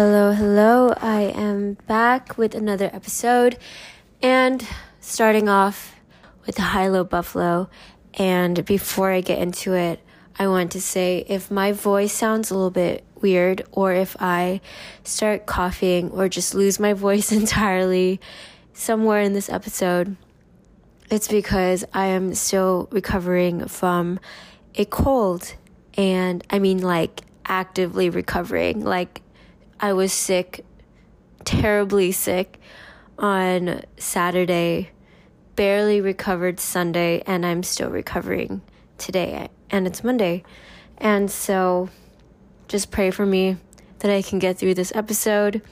Hello, hello. I am back with another episode and starting off with the High Low Buffalo. And before I get into it, I want to say if my voice sounds a little bit weird or if I start coughing or just lose my voice entirely somewhere in this episode, it's because I am still recovering from a cold. And I mean, like, actively recovering. Like, I was sick, terribly sick on Saturday, barely recovered Sunday, and I'm still recovering today. And it's Monday. And so just pray for me that I can get through this episode.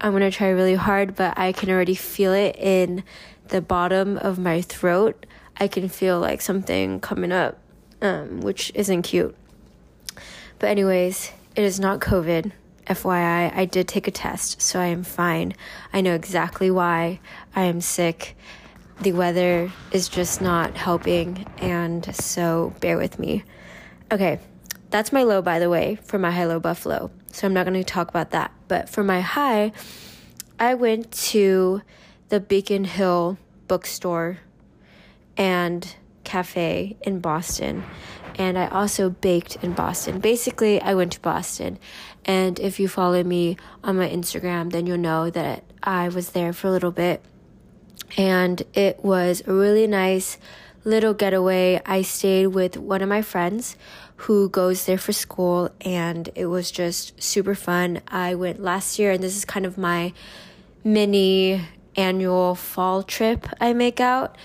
I'm going to try really hard, but I can already feel it in the bottom of my throat. I can feel like something coming up, um, which isn't cute. But, anyways, it is not COVID. FYI, I did take a test, so I am fine. I know exactly why I am sick. The weather is just not helping, and so bear with me. Okay, that's my low, by the way, for my high low buffalo. So I'm not going to talk about that. But for my high, I went to the Beacon Hill bookstore and cafe in Boston and I also baked in Boston. Basically, I went to Boston. And if you follow me on my Instagram, then you'll know that I was there for a little bit. And it was a really nice little getaway. I stayed with one of my friends who goes there for school, and it was just super fun. I went last year, and this is kind of my mini annual fall trip I make out.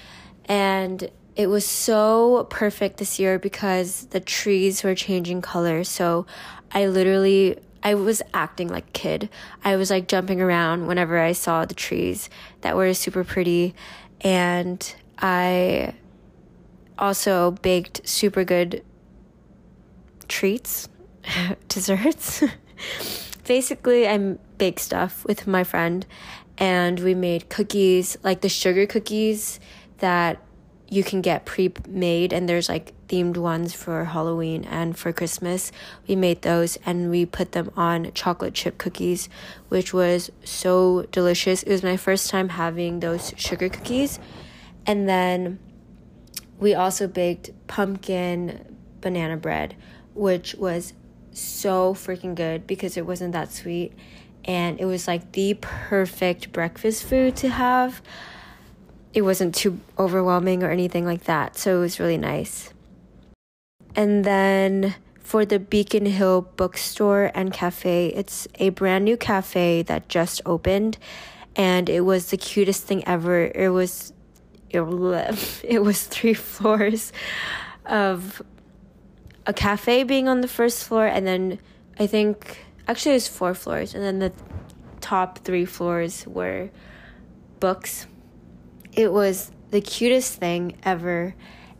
And it was so perfect this year because the trees were changing color. So I literally I was acting like a kid. I was like jumping around whenever I saw the trees that were super pretty and I also baked super good treats, desserts. Basically, I baked stuff with my friend and we made cookies, like the sugar cookies that you can get pre-made and there's like themed ones for Halloween and for Christmas. We made those and we put them on chocolate chip cookies, which was so delicious. It was my first time having those sugar cookies. And then we also baked pumpkin banana bread, which was so freaking good because it wasn't that sweet and it was like the perfect breakfast food to have it wasn't too overwhelming or anything like that. So it was really nice. And then for the Beacon Hill bookstore and cafe, it's a brand new cafe that just opened and it was the cutest thing ever. It was it, was three floors of a cafe being on the first floor and then I think actually it was four floors and then the top 3 floors were books it was the cutest thing ever.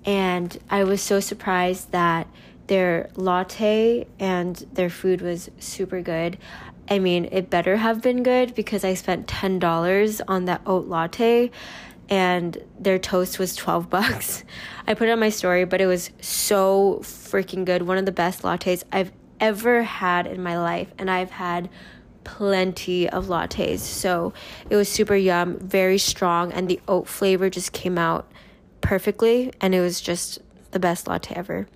And I was so surprised that their latte and their food was super good. I mean, it better have been good because I spent $10 on that oat latte and their toast was 12 bucks. I put it on my story, but it was so freaking good. One of the best lattes I've ever had in my life. And I've had plenty of lattes. So it was super yum, very strong, and the oat flavor just came out perfectly, and it was just the best latte ever.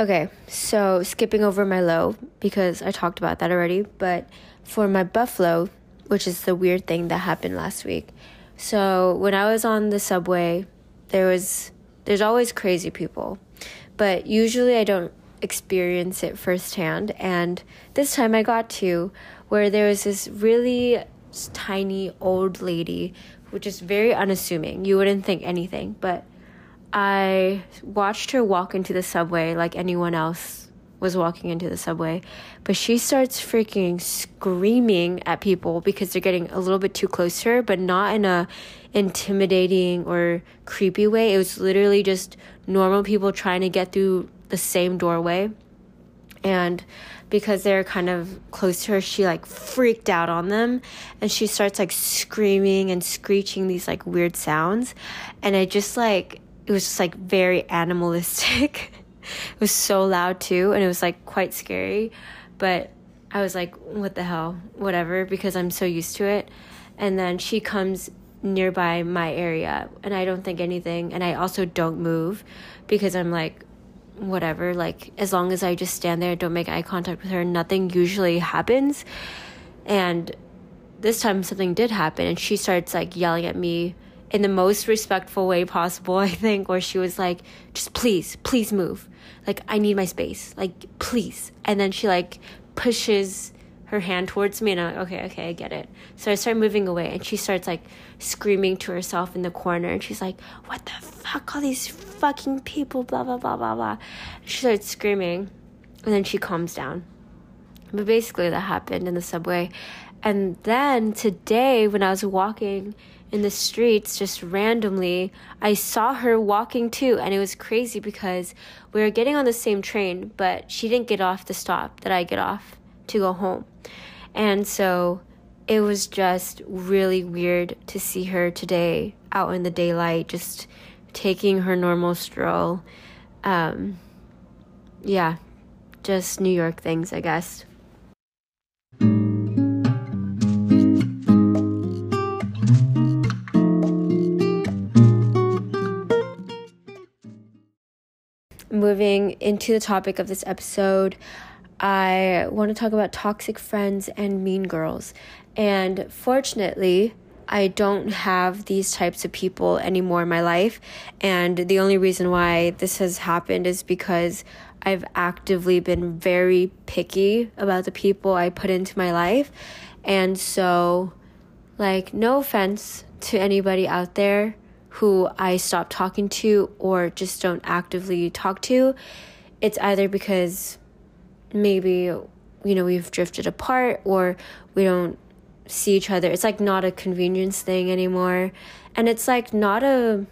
Okay, so skipping over my low because I talked about that already, but for my buffalo, which is the weird thing that happened last week. So when I was on the subway, there was there's always crazy people, but usually I don't experience it firsthand. And this time I got to where there was this really tiny old lady, which is very unassuming. You wouldn't think anything, but I watched her walk into the subway like anyone else was walking into the subway, but she starts freaking screaming at people because they're getting a little bit too close to her, but not in a intimidating or creepy way. It was literally just normal people trying to get through the same doorway. And because they're kind of close to her, she like freaked out on them and she starts like screaming and screeching these like weird sounds. And I just like, it was just like very animalistic. it was so loud too and it was like quite scary. But I was like, what the hell? Whatever, because I'm so used to it. And then she comes nearby my area and I don't think anything. And I also don't move because I'm like, whatever. Like, as long as I just stand there, don't make eye contact with her, nothing usually happens. And this time something did happen and she starts like yelling at me in the most respectful way possible, I think, where she was like, just please, please move. Like, I need my space. Like, please. And then she like pushes her hand towards me and I'm like, okay, okay, I get it. So I start moving away and she starts like screaming to herself in the corner and she's like, What the fuck, all these fucking people, blah blah blah blah blah. She starts screaming and then she calms down. But basically that happened in the subway. And then today when I was walking in the streets just randomly, I saw her walking too and it was crazy because we were getting on the same train, but she didn't get off the stop that I get off to go home. And so it was just really weird to see her today out in the daylight, just taking her normal stroll. Um, yeah, just New York things, I guess. Moving into the topic of this episode, I want to talk about toxic friends and mean girls. And fortunately, I don't have these types of people anymore in my life. And the only reason why this has happened is because I've actively been very picky about the people I put into my life. And so, like, no offense to anybody out there who I stop talking to or just don't actively talk to. It's either because maybe you know we've drifted apart or we don't see each other. It's like not a convenience thing anymore. And it's like not a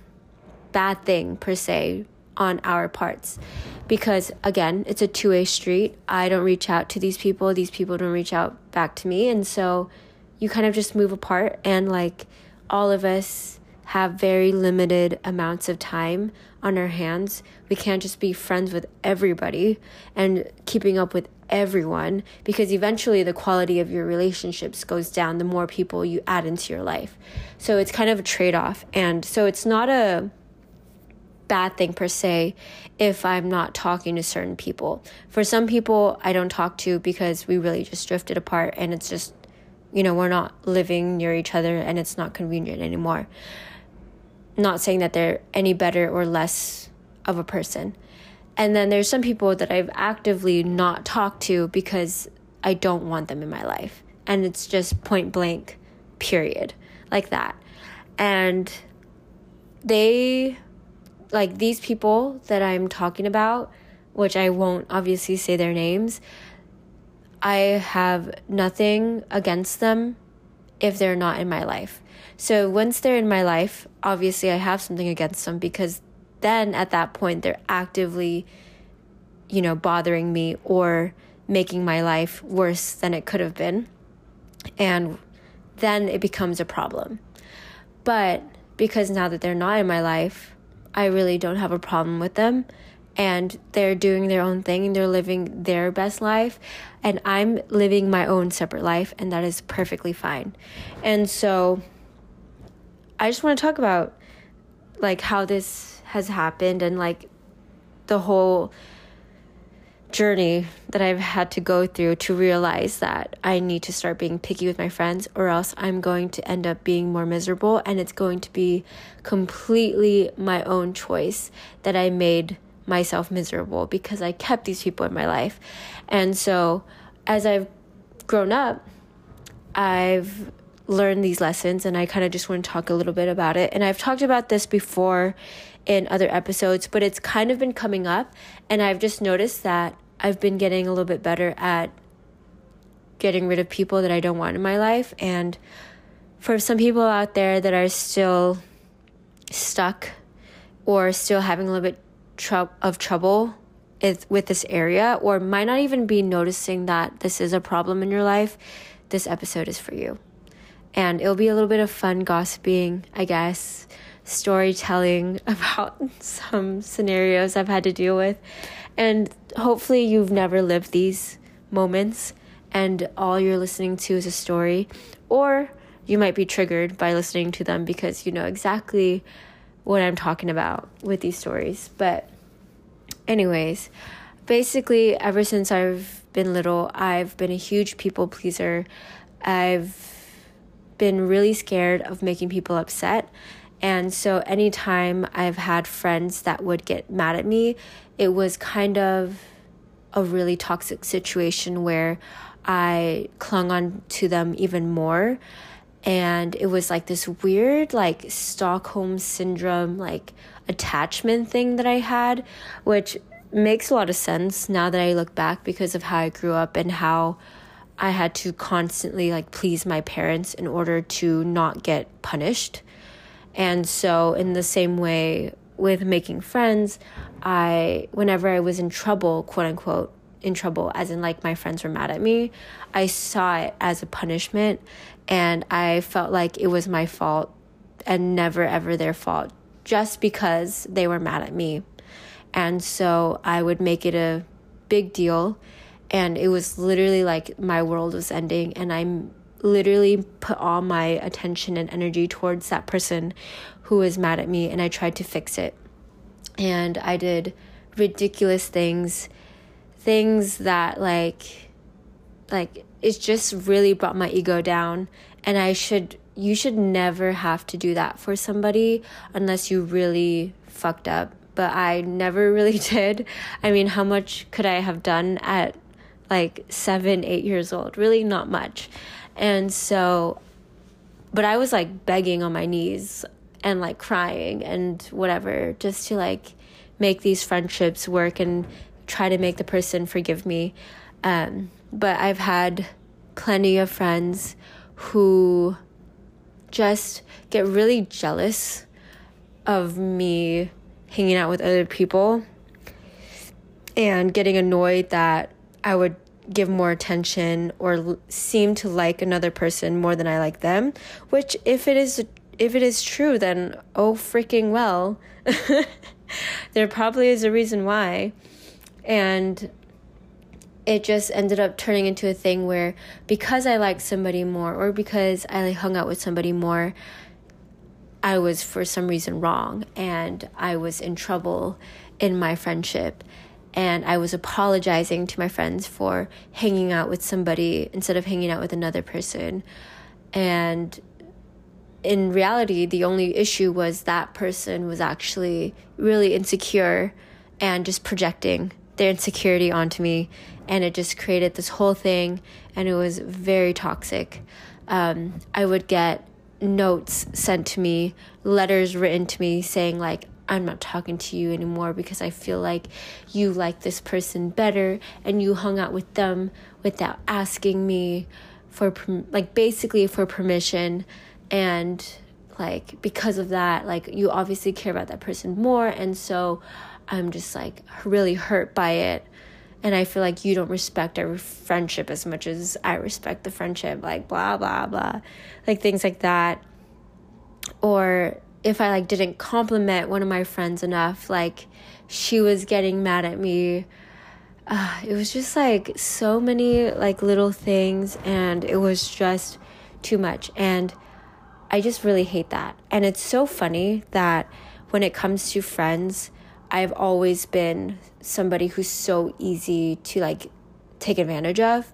bad thing per se on our parts. Because again it's a two-way street. I don't reach out to these people. These people don't reach out back to me. And so you kind of just move apart. And like all of us have very limited amounts of time on our hands. We can't just be friends with everybody and keeping up with everyone because eventually the quality of your relationships goes down the more people you add into your life. So it's kind of a trade off. And so it's not a bad thing per se if I'm not talking to certain people. For some people, I don't talk to because we really just drifted apart and it's just, you know, we're not living near each other and it's not convenient anymore not saying that they're any better or less of a person. And then there's some people that I've actively not talked to because I don't want them in my life. And it's just point blank, period, like that. And they, like these people that I'm talking about, which I won't obviously say their names, I have nothing against them if they're not in my life. So once they're in my life, obviously I have something against them because then at that point they're actively, you know, bothering me or making my life worse than it could have been. And then it becomes a problem. But because now that they're not in my life, I really don't have a problem with them and they're doing their own thing and they're living their best life and I'm living my own separate life and that is perfectly fine. And so I just want to talk about like how this has happened and like the whole journey that I've had to go through to realize that I need to start being picky with my friends or else I'm going to end up being more miserable and it's going to be completely my own choice that I made myself miserable because I kept these people in my life. And so as I've grown up, I've learned these lessons and I kind of just want to talk a little bit about it. And I've talked about this before in other episodes, but it's kind of been coming up and I've just noticed that I've been getting a little bit better at getting rid of people that I don't want in my life and for some people out there that are still stuck or still having a little bit of trouble is, with this area or might not even be noticing that this is a problem in your life, this episode is for you and it'll be a little bit of fun gossiping, I guess, storytelling about some scenarios I've had to deal with. And hopefully, you've never lived these moments and all you're listening to is a story, or you might be triggered by listening to them because you know exactly what I'm talking about with these stories. But, anyways, basically, ever since I've been little, I've been a huge people pleaser. I've been really scared of making people upset. And so, anytime I've had friends that would get mad at me, it was kind of a really toxic situation where I clung on to them even more. And it was like this weird, like Stockholm syndrome, like attachment thing that I had, which makes a lot of sense now that I look back because of how I grew up and how I had to constantly like please my parents in order to not get punished. And so in the same way with making friends, I whenever I was in trouble, quote unquote, in trouble as in like my friends were mad at me, I saw it as a punishment and I felt like it was my fault and never ever their fault just because they were mad at me. And so I would make it a big deal. And it was literally like my world was ending. And I literally put all my attention and energy towards that person who was mad at me. And I tried to fix it. And I did ridiculous things, things that like, like, it just really brought my ego down. And I should, you should never have to do that for somebody unless you really fucked up but I never really did. I mean, how much could I have done at like seven, eight years old? Really, not much. And so, but I was like begging on my knees and like crying and whatever just to like make these friendships work and try to make the person forgive me. Um, but I've had plenty of friends who just get really jealous of me hanging out with other people and getting annoyed that I would give more attention or seem to like another person more than I like them, which if it is if it is true then oh freaking well. there probably is a reason why. And it just ended up turning into a thing where because I liked somebody more or because I hung out with somebody more, I was for some reason wrong and I was in trouble in my friendship. And I was apologizing to my friends for hanging out with somebody instead of hanging out with another person. And in reality, the only issue was that person was actually really insecure and just projecting their insecurity onto me. And it just created this whole thing, and it was very toxic. Um, I would get notes sent to me, letters written to me saying, like, I'm not talking to you anymore because I feel like you like this person better and you hung out with them without asking me for, like, basically for permission. And, like, because of that, like, you obviously care about that person more. And so I'm just, like, really hurt by it and I feel like you don't respect our friendship as much as I respect the friendship, like blah blah blah, like things like that. Or if I like didn't compliment one of my friends enough, like she was getting mad at me. Uh, it was just like so many like little things, and it was just too much. And I just really hate that. And it's so funny that when it comes to friends, I've always been somebody who's so easy to like take advantage of.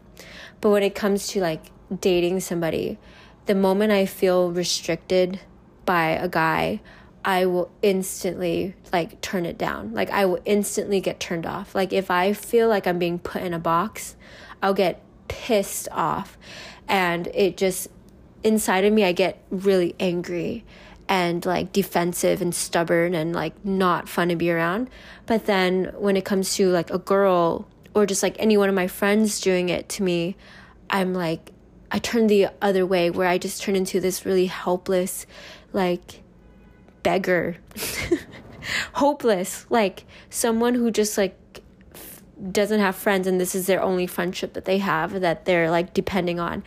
But when it comes to like dating somebody, the moment I feel restricted by a guy, I will instantly like turn it down. Like I will instantly get turned off. Like if I feel like I'm being put in a box, I'll get pissed off and it just inside of me I get really angry and like defensive and stubborn and like not fun to be around. But then when it comes to like a girl or just like any one of my friends doing it to me, I'm like, I turn the other way where I just turn into this really helpless, like beggar, hopeless, like someone who just like doesn't have friends and this is their only friendship that they have that they're like depending on.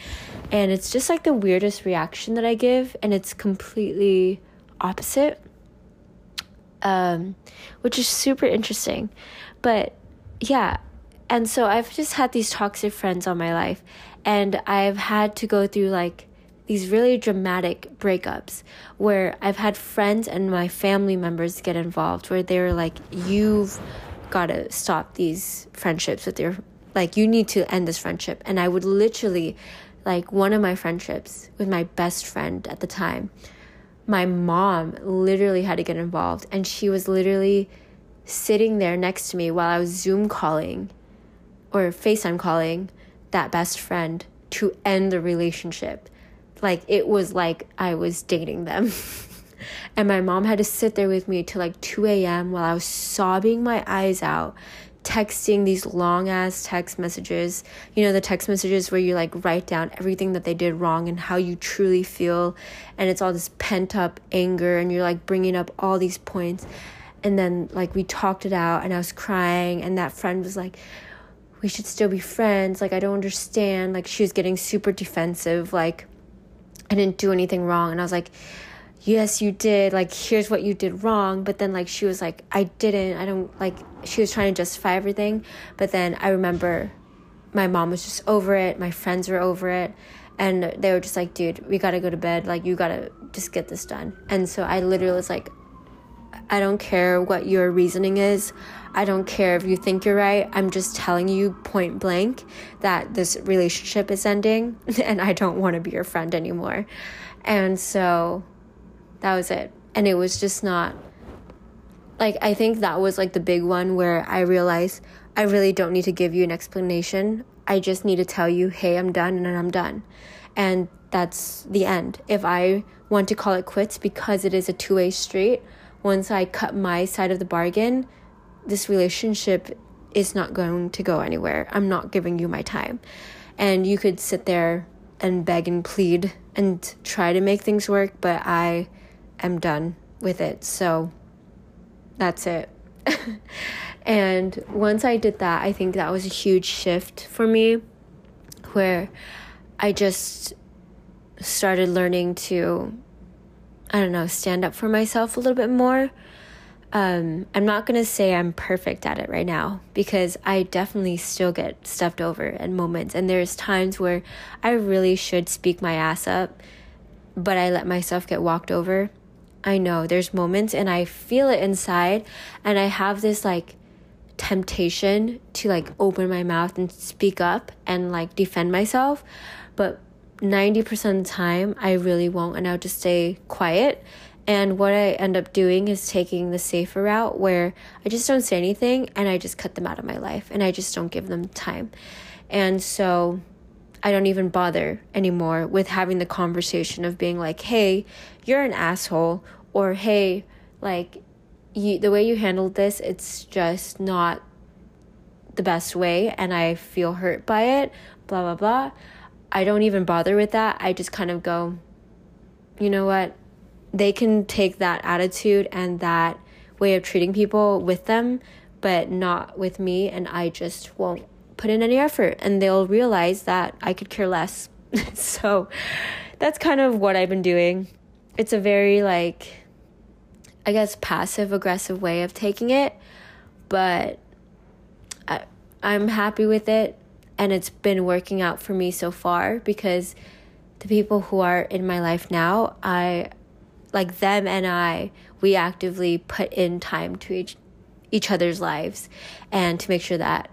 And it's just like the weirdest reaction that I give and it's completely opposite. Um which is super interesting. But yeah, and so I've just had these toxic friends on my life, and I've had to go through like these really dramatic breakups where I've had friends and my family members get involved where they're like, you've got to stop these friendships with your, like, you need to end this friendship. And I would literally, like, one of my friendships with my best friend at the time, my mom literally had to get involved and she was literally sitting there next to me while I was Zoom calling or FaceTime calling that best friend to end the relationship. Like it was like I was dating them. and my mom had to sit there with me till like 2 a.m. while I was sobbing my eyes out, texting these long ass text messages. You know, the text messages where you like write down everything that they did wrong and how you truly feel. And it's all this pent up anger, and you're like bringing up all these points. And then, like, we talked it out, and I was crying, and that friend was like, we should still be friends. Like, I don't understand. Like, she was getting super defensive. Like, I didn't do anything wrong. And I was like, yes, you did. Like, here's what you did wrong. But then, like, she was like, I didn't. I don't, like, she was trying to justify everything. But then I remember my mom was just over it. My friends were over it. And they were just like, dude, we gotta go to bed. Like, you gotta just get this done. And so I literally was like, I don't care what your reasoning is. I don't care if you think you're right. I'm just telling you point blank that this relationship is ending and I don't want to be your friend anymore. And so that was it. And it was just not like I think that was like the big one where I realized I really don't need to give you an explanation. I just need to tell you, "Hey, I'm done and I'm done." And that's the end. If I want to call it quits because it is a two-way street, once I cut my side of the bargain, this relationship is not going to go anywhere. I'm not giving you my time. And you could sit there and beg and plead and try to make things work, but I am done with it. So that's it. and once I did that, I think that was a huge shift for me where I just started learning to, I don't know, stand up for myself a little bit more um, I'm not going to say I'm perfect at it right now because I definitely still get stuffed over at moments. And there's times where I really should speak my ass up, but I let myself get walked over. I know there's moments and I feel it inside, and I have this like temptation to like open my mouth and speak up and like defend myself. But 90% of the time, I really won't, and I'll just stay quiet and what I end up doing is taking the safer route where I just don't say anything and I just cut them out of my life and I just don't give them time. And so I don't even bother anymore with having the conversation of being like, hey, you're an asshole, or hey, like, you, the way you handled this, it's just not the best way and I feel hurt by it, blah, blah, blah. I don't even bother with that. I just kind of go, you know what? they can take that attitude and that way of treating people with them, but not with me, and I just won't put in any effort, and they'll realize that I could care less. so that's kind of what I've been doing. It's a very, like, I guess, passive aggressive way of taking it, but I, I'm happy with it, and it's been working out for me so far because the people who are in my life now, I like them and I, we actively put in time to each each other's lives and to make sure that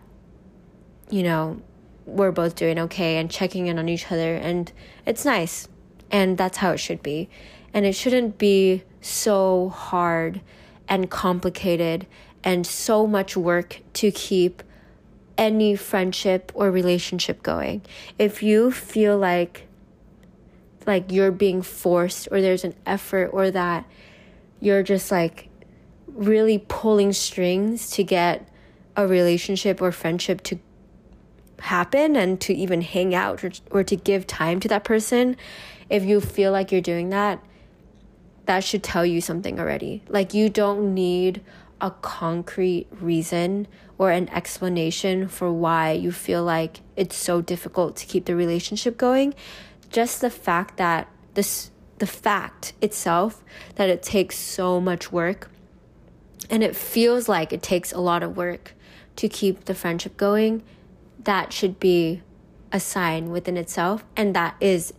you know we're both doing okay and checking in on each other and it's nice and that's how it should be. And it shouldn't be so hard and complicated and so much work to keep any friendship or relationship going. If you feel like like you're being forced or there's an effort or that you're just like really pulling strings to get a relationship or friendship to happen and to even hang out or, or to give time to that person if you feel like you're doing that that should tell you something already. Like you don't need a concrete reason or an explanation for why you feel like it's so difficult to keep the relationship going. Just the fact that this the fact itself that it takes so much work and it feels like it takes a lot of work to keep the friendship going, that should be a sign within itself. And that is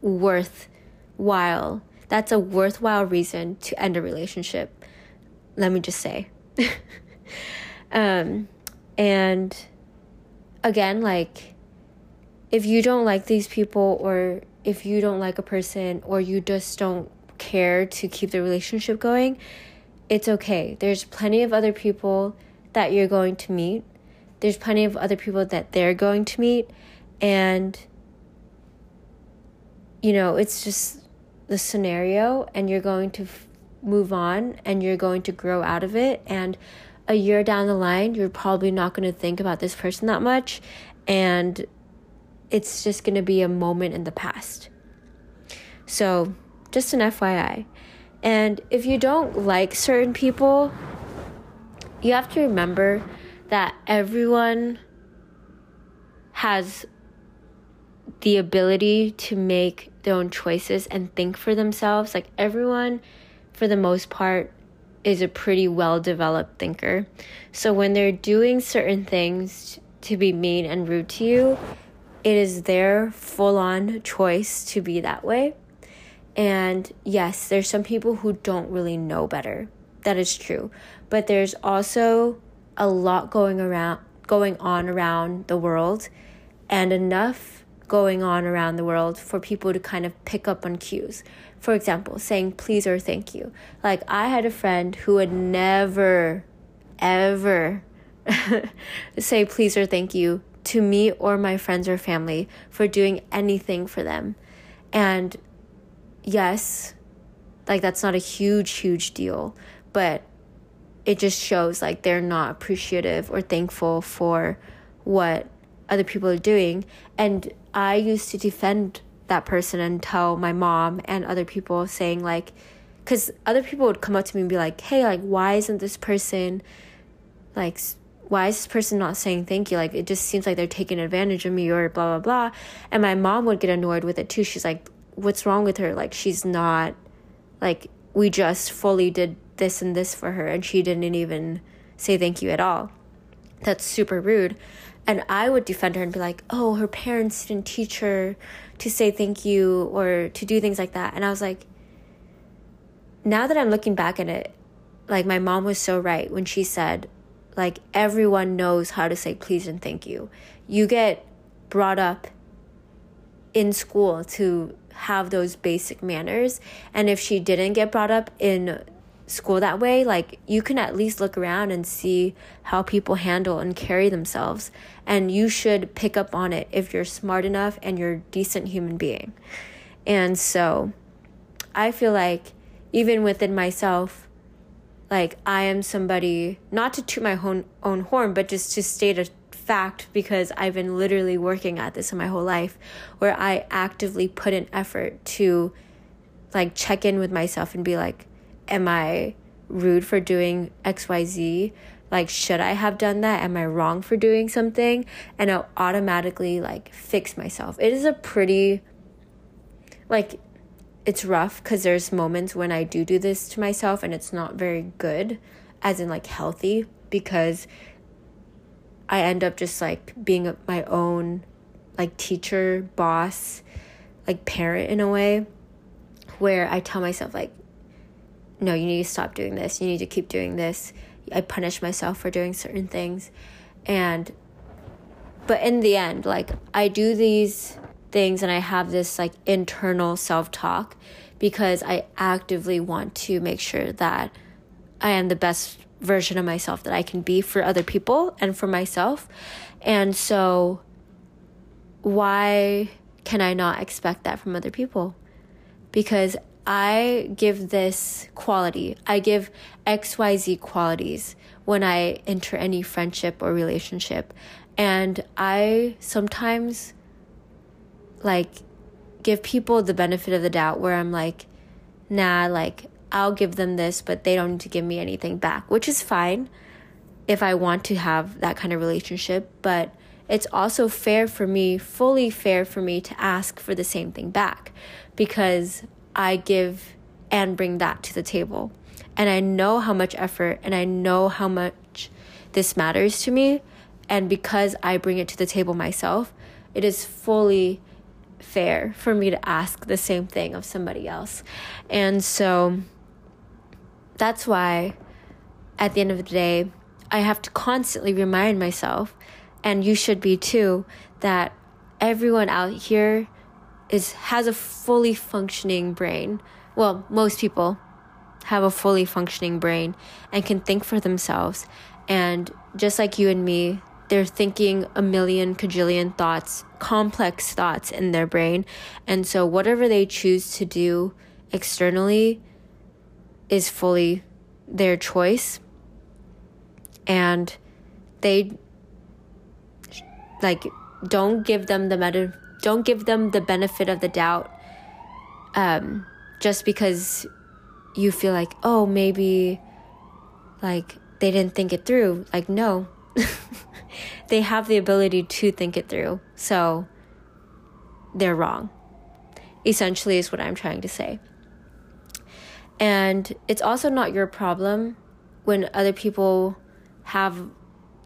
worthwhile. That's a worthwhile reason to end a relationship. Let me just say. um, and again, like, if you don't like these people, or if you don't like a person, or you just don't care to keep the relationship going, it's okay. There's plenty of other people that you're going to meet. There's plenty of other people that they're going to meet. And, you know, it's just the scenario, and you're going to f- move on and you're going to grow out of it. And a year down the line, you're probably not going to think about this person that much. And it's just going to be a moment in the past. So, just an FYI. And if you don't like certain people, you have to remember that everyone has the ability to make their own choices and think for themselves. Like everyone, for the most part, is a pretty well developed thinker. So when they're doing certain things to be mean and rude to you, it is their full on choice to be that way. And yes, there's some people who don't really know better. That is true. But there's also a lot going around going on around the world and enough going on around the world for people to kind of pick up on cues. For example, saying please or thank you. Like I had a friend who would never ever say please or thank you to me or my friends or family for doing anything for them. And yes, like that's not a huge, huge deal, but it just shows like they're not appreciative or thankful for what other people are doing. And I used to defend that person and tell my mom and other people saying like, because other people would come up to me and be like, hey, like, why isn't this person like why is this person not saying thank you? Like, it just seems like they're taking advantage of me or blah, blah, blah. And my mom would get annoyed with it too. She's like, what's wrong with her? Like, she's not, like, we just fully did this and this for her and she didn't even say thank you at all. That's super rude. And I would defend her and be like, oh, her parents didn't teach her to say thank you or to do things like that. And I was like, now that I'm looking back at it, like my mom was so right when she said, like everyone knows how to say please and thank you. You get brought up in school to have those basic manners. And if she didn't get brought up in school that way, like you can at least look around and see how people handle and carry themselves. And you should pick up on it if you're smart enough and you're a decent human being. And so I feel like even within myself, like I am somebody not to toot my own own horn, but just to state a fact because I've been literally working at this in my whole life where I actively put an effort to like check in with myself and be like, am I rude for doing XYZ? Like, should I have done that? Am I wrong for doing something? And I'll automatically like fix myself. It is a pretty, like, it's rough because there's moments when I do do this to myself and it's not very good, as in like healthy, because I end up just like being my own like teacher, boss, like parent in a way where I tell myself like no, you need to stop doing this. You need to keep doing this. I punish myself for doing certain things. And but in the end, like I do these things and I have this like internal self talk because I actively want to make sure that I am the best version of myself that I can be for other people and for myself. And so, why can I not expect that from other people? Because I give this quality, I give XYZ qualities when I enter any friendship or relationship. And I sometimes like give people the benefit of the doubt where I'm like, nah, like I'll give them this, but they don't need to give me anything back, which is fine if I want to have that kind of relationship. But it's also fair for me, fully fair for me to ask for the same thing back because I give and bring that to the table. And I know how much effort and I know how much this matters to me. And because I bring it to the table myself, it is fully fair for me to ask the same thing of somebody else. And so that's why at the end of the day, I have to constantly remind myself, and you should be too, that everyone out here is has a fully functioning brain. Well, most people have a fully functioning brain and can think for themselves. And just like you and me, they're thinking a million cajillion thoughts, complex thoughts in their brain. And so whatever they choose to do externally is fully their choice. And they like don't give them the meta don't give them the benefit of the doubt um, just because you feel like oh maybe like they didn't think it through like no they have the ability to think it through. So they're wrong. Essentially, is what I'm trying to say. And it's also not your problem when other people have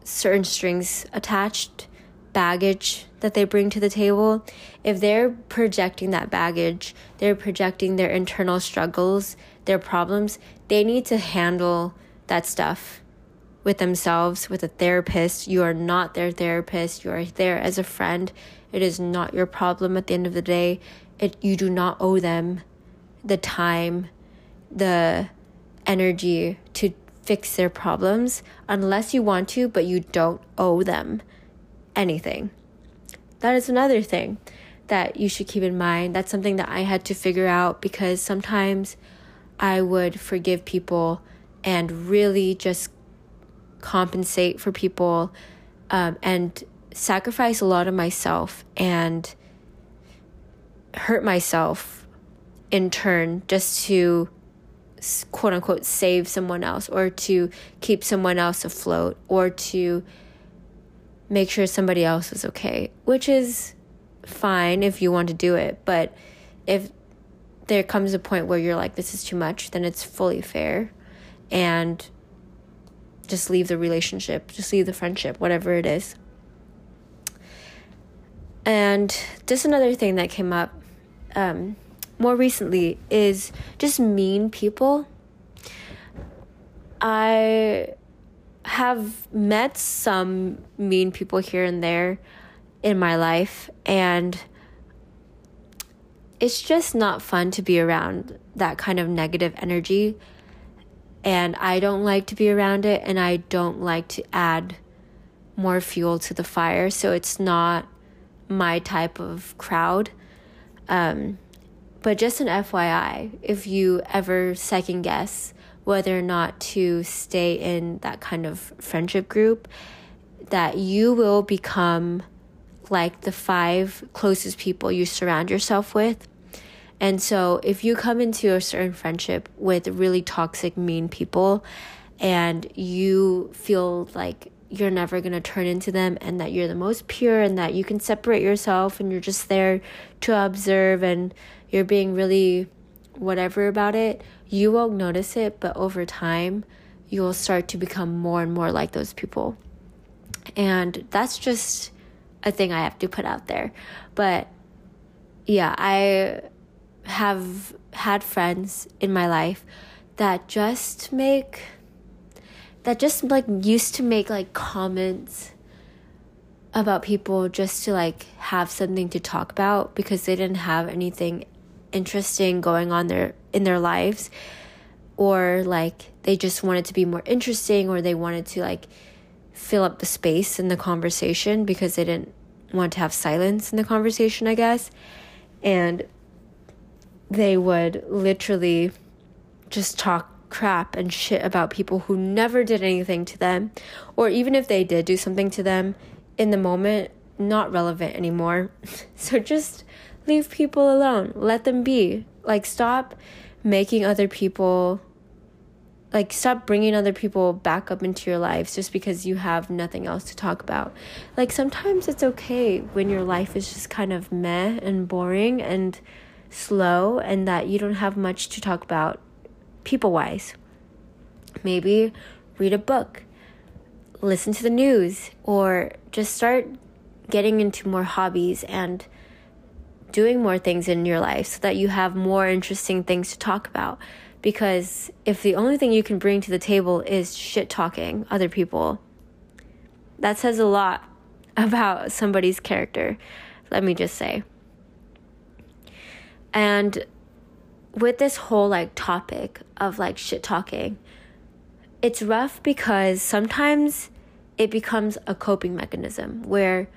certain strings attached, baggage that they bring to the table. If they're projecting that baggage, they're projecting their internal struggles, their problems, they need to handle that stuff with themselves, with a therapist. You are not their therapist. You are there as a friend. It is not your problem at the end of the day. It you do not owe them the time, the energy to fix their problems unless you want to, but you don't owe them anything. That is another thing that you should keep in mind. That's something that I had to figure out because sometimes I would forgive people and really just compensate for people um, and sacrifice a lot of myself and hurt myself in turn just to quote unquote save someone else or to keep someone else afloat or to make sure somebody else is okay, which is fine if you want to do it. But if there comes a point where you're like, this is too much, then it's fully fair. And just leave the relationship, just leave the friendship, whatever it is. And just another thing that came up um, more recently is just mean people. I have met some mean people here and there in my life, and it's just not fun to be around that kind of negative energy. And I don't like to be around it and I don't like to add more fuel to the fire so it's not my type of crowd. Um, but just an FYI if you ever second guess whether or not to stay in that kind of friendship group that you will become like the five closest people you surround yourself with. And so if you come into a certain friendship with really toxic, mean people and you feel like you're never going to turn into them and that you're the most pure and that you can separate yourself and you're just there to observe and you're being really whatever about it, you won't notice it, but over time, you will start to become more and more like those people. And that's just a thing I have to put out there. But yeah, I have had friends in my life that just make that just like used to make like comments about people just to like have something to talk about because they didn't have anything interesting going on there in their lives or like they just wanted to be more interesting or they wanted to like fill up the space in the conversation because they didn't want to have silence in the conversation I guess and they would literally just talk crap and shit about people who never did anything to them, or even if they did do something to them in the moment, not relevant anymore. so just leave people alone, let them be. Like, stop making other people like stop bringing other people back up into your lives just because you have nothing else to talk about like sometimes it's okay when your life is just kind of meh and boring and slow and that you don't have much to talk about people wise. Maybe read a book, listen to the news or just start getting into more hobbies and doing more things in your life so that you have more interesting things to talk about. Because if the only thing you can bring to the table is shit talking other people, that says a lot about somebody's character, let me just say. And with this whole like topic of like shit talking, it's rough because sometimes it becomes a coping mechanism where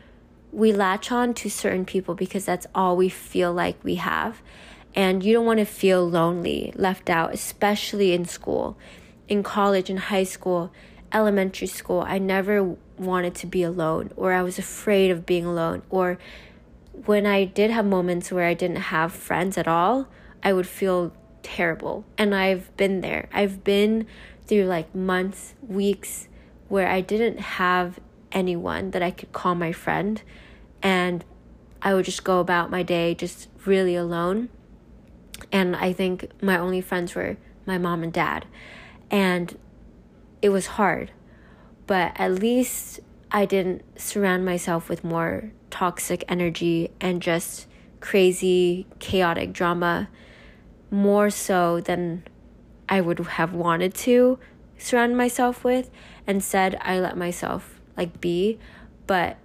we latch on to certain people because that's all we feel like we have. And you don't want to feel lonely, left out, especially in school. In college, in high school, elementary school, I never wanted to be alone, or I was afraid of being alone, or when I did have moments where I didn't have friends at all, I would feel terrible. And I've been there. I've been through like months, weeks where I didn't have anyone that I could call my friend and I would just go about my day just really alone. And I think my only friends were my mom and dad. And it was hard, but at least I didn't surround myself with more toxic energy and just crazy, chaotic drama more so than I would have wanted to surround myself with. Instead, I let myself like be, but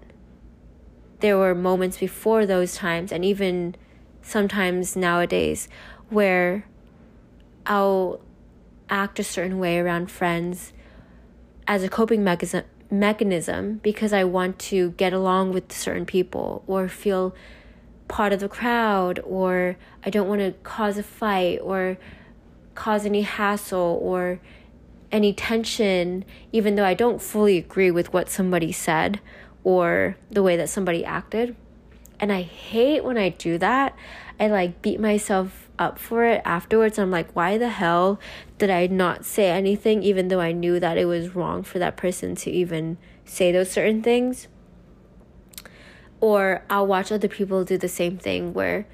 there were moments before those times and even sometimes nowadays where I'll act a certain way around friends as a coping mechanism mechanism because I want to get along with certain people or feel part of the crowd or I don't want to cause a fight or cause any hassle or any tension even though I don't fully agree with what somebody said or the way that somebody acted. And I hate when I do that. I like beat myself up for it afterwards. I'm like, why the hell did I not say anything, even though I knew that it was wrong for that person to even say those certain things? Or I'll watch other people do the same thing where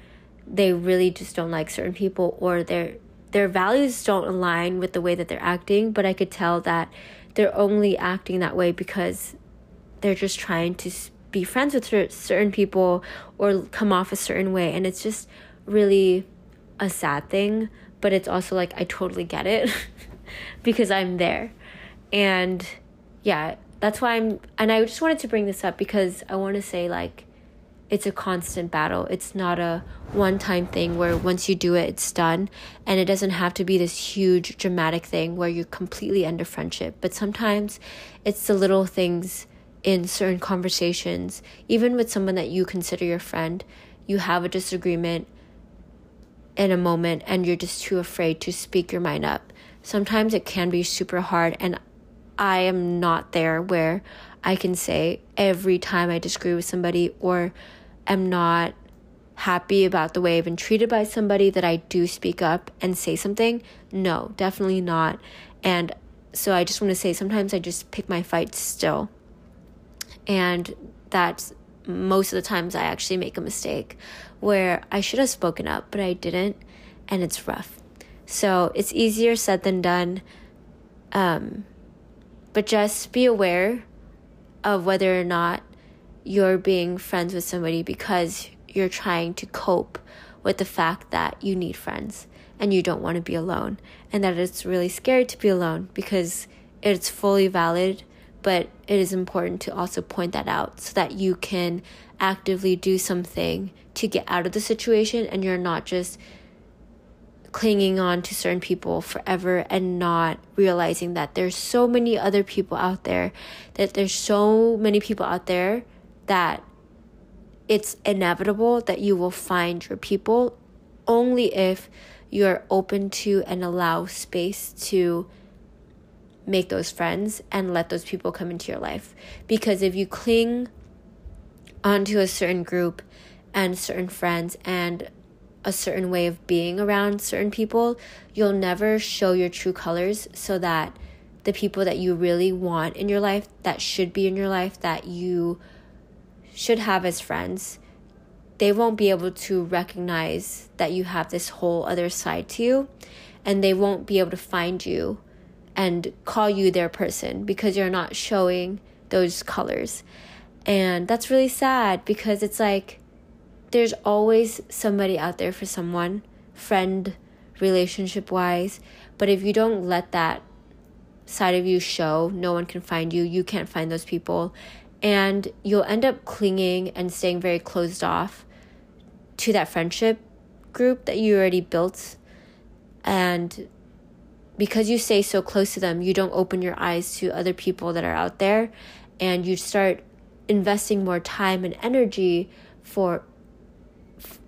they really just don't like certain people or their their values don't align with the way that they're acting, but I could tell that they're only acting that way because they're just trying to be friends with certain people or come off a certain way and it's just really a sad thing but it's also like I totally get it because I'm there. And yeah that's why I'm and I just wanted to bring this up because I want to say like it's a constant battle. It's not a one time thing where once you do it, it's done. And it doesn't have to be this huge dramatic thing where you completely end a friendship. But sometimes it's the little things in certain conversations, even with someone that you consider your friend, you have a disagreement in a moment and you're just too afraid to speak your mind up. Sometimes it can be super hard, and I am not there where I can say every time I disagree with somebody or am not happy about the way I've been treated by somebody that I do speak up and say something. No, definitely not. And so I just want to say sometimes I just pick my fights still and that's most of the times I actually make a mistake where I should have spoken up, but I didn't, and it's rough. So it's easier said than done. Um, but just be aware of whether or not you're being friends with somebody because you're trying to cope with the fact that you need friends and you don't want to be alone, and that it's really scary to be alone because it's fully valid but it is important to also point that out so that you can actively do something to get out of the situation and you're not just clinging on to certain people forever and not realizing that there's so many other people out there that there's so many people out there that it's inevitable that you will find your people only if you're open to and allow space to make those friends and let those people come into your life. Because if you cling onto a certain group and certain friends and a certain way of being around certain people, you'll never show your true colors so that the people that you really want in your life, that should be in your life, that you should have as friends, they won't be able to recognize that you have this whole other side to you and they won't be able to find you and call you their person because you're not showing those colors. And that's really sad because it's like there's always somebody out there for someone, friend, relationship wise. But if you don't let that side of you show, no one can find you, you can't find those people. And you'll end up clinging and staying very closed off to that friendship group that you already built. And because you stay so close to them, you don't open your eyes to other people that are out there and you start investing more time and energy for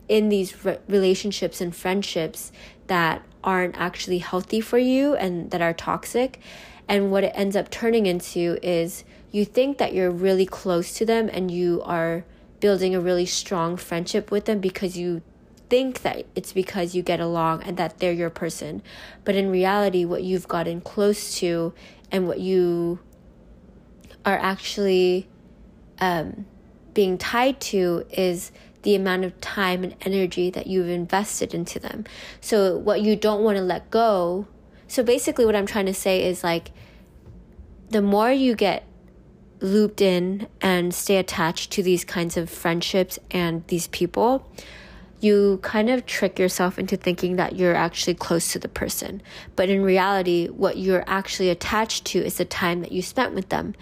in these re- relationships and friendships that aren't actually healthy for you and that are toxic and what it ends up turning into is you think that you're really close to them and you are building a really strong friendship with them because you think that it's because you get along and that they're your person. But in reality, what you've gotten close to and what you are actually um, being tied to is the amount of time and energy that you've invested into them. So, what you don't want to let go. So, basically, what I'm trying to say is like the more you get looped in and stay attached to these kinds of friendships and these people, you kind of trick yourself into thinking that you're actually close to the person. But in reality, what you're actually attached to is the time that you spent with them.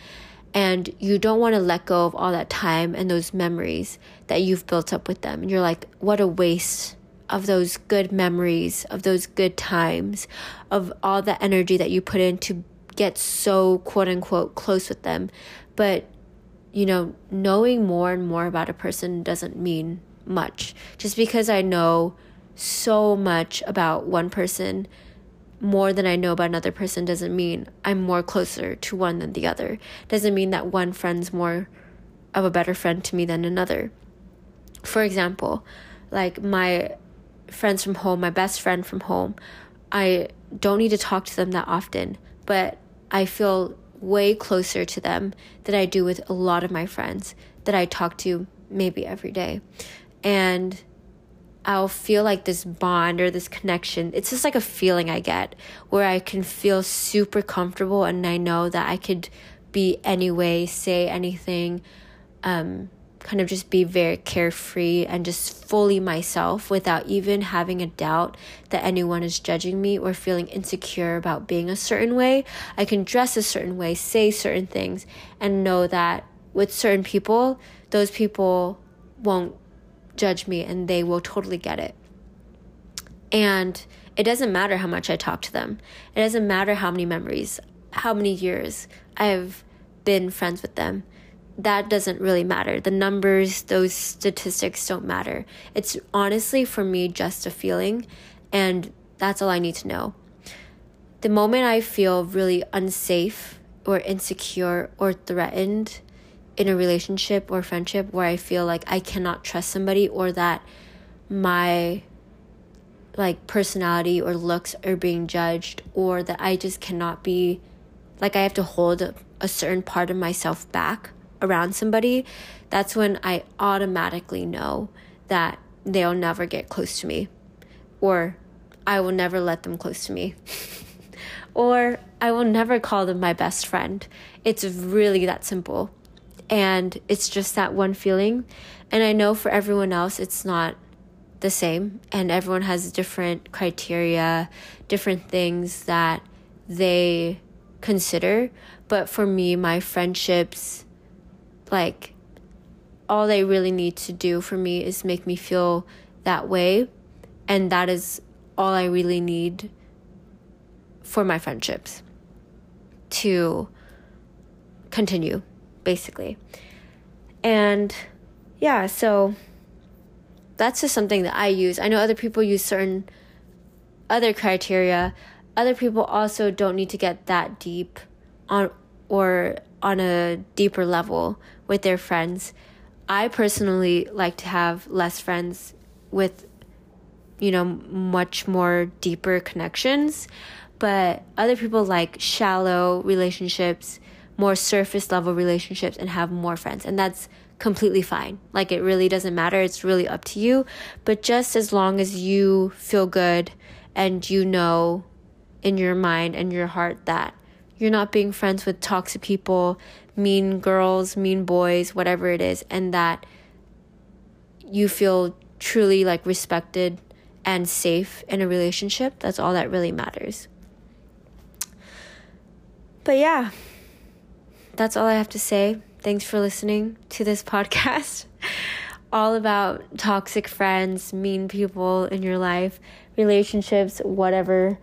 And you don't want to let go of all that time and those memories that you've built up with them. And you're like, what a waste of those good memories, of those good times, of all the energy that you put in to get so quote unquote close with them. But, you know, knowing more and more about a person doesn't mean much. Just because I know so much about one person more than I know about another person doesn't mean I'm more closer to one than the other. Doesn't mean that one friend's more of a better friend to me than another. For example, like my friends from home, my best friend from home, I don't need to talk to them that often, but I feel way closer to them than I do with a lot of my friends that I talk to maybe every day and I'll feel like this bond or this connection. It's just like a feeling I get where I can feel super comfortable and I know that I could be anyway, say anything, um, kind of just be very carefree and just fully myself without even having a doubt that anyone is judging me or feeling insecure about being a certain way. I can dress a certain way, say certain things, and know that with certain people, those people won't judge me and they will totally get it. And it doesn't matter how much I talk to them. It doesn't matter how many memories, how many years I've been friends with them. That doesn't really matter. The numbers, those statistics don't matter. It's honestly for me just a feeling, and that's all I need to know. The moment I feel really unsafe or insecure or threatened, in a relationship or friendship where I feel like I cannot trust somebody or that my like personality or looks are being judged or that I just cannot be like I have to hold a, certain part of myself back around somebody, that's when I automatically know that they'll never get close to me or I will never let them close to me. or I will never call them my best friend. It's really that simple and it's just that one feeling. And I know for everyone else, it's not the same, and everyone has different criteria, different things that they consider. But for me, my friendships, like, all they really need to do for me is make me feel that way. And that is all I really need for my friendships to continue basically. And yeah, so that's just something that I use. I know other people use certain other criteria. Other people also don't need to get that deep on or on a deeper level with their friends. I personally like to have less friends with you know much more deeper connections, but other people like shallow relationships more surface level relationships and have more friends. And that's completely fine. Like it really doesn't matter. It's really up to you. But just as long as you feel good and you know in your mind and your heart that you're not being friends with toxic people, mean girls, mean boys, whatever it is, and that you feel truly like respected and safe in a relationship. That's all that really matters. But yeah, that's all I have to say. Thanks for listening to this podcast. all about toxic friends, mean people in your life, relationships, whatever.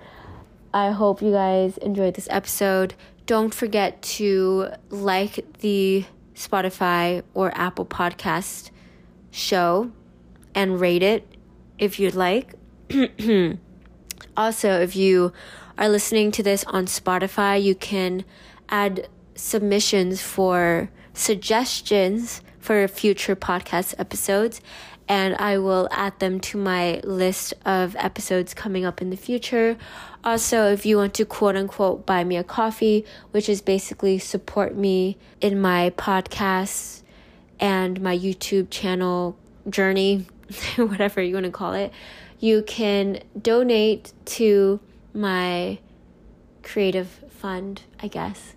I hope you guys enjoyed this episode. Don't forget to like the Spotify or Apple Podcast show and rate it if you'd like. also, if you are listening to this on Spotify, you can add submissions for suggestions for future podcast episodes and I will add them to my list of episodes coming up in the future. Also, if you want to quote unquote buy me a coffee, which is basically support me in my podcasts and my YouTube channel journey, whatever you want to call it, you can donate to my creative fund, I guess,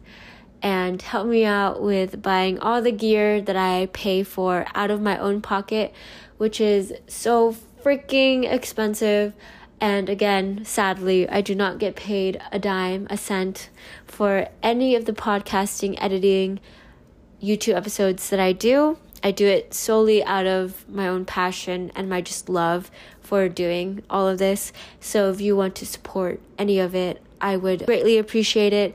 and help me out with buying all the gear that I pay for out of my own pocket, which is so freaking expensive. And again, sadly, I do not get paid a dime, a cent for any of the podcasting, editing, YouTube episodes that I do. I do it solely out of my own passion and my just love for doing all of this. So if you want to support any of it, I would greatly appreciate it.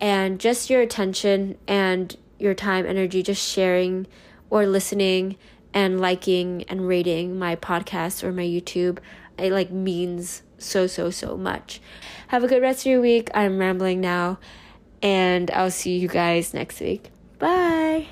And just your attention and your time, energy, just sharing or listening and liking and rating my podcast or my YouTube. It like means so, so, so much. Have a good rest of your week. I'm rambling now. And I'll see you guys next week. Bye.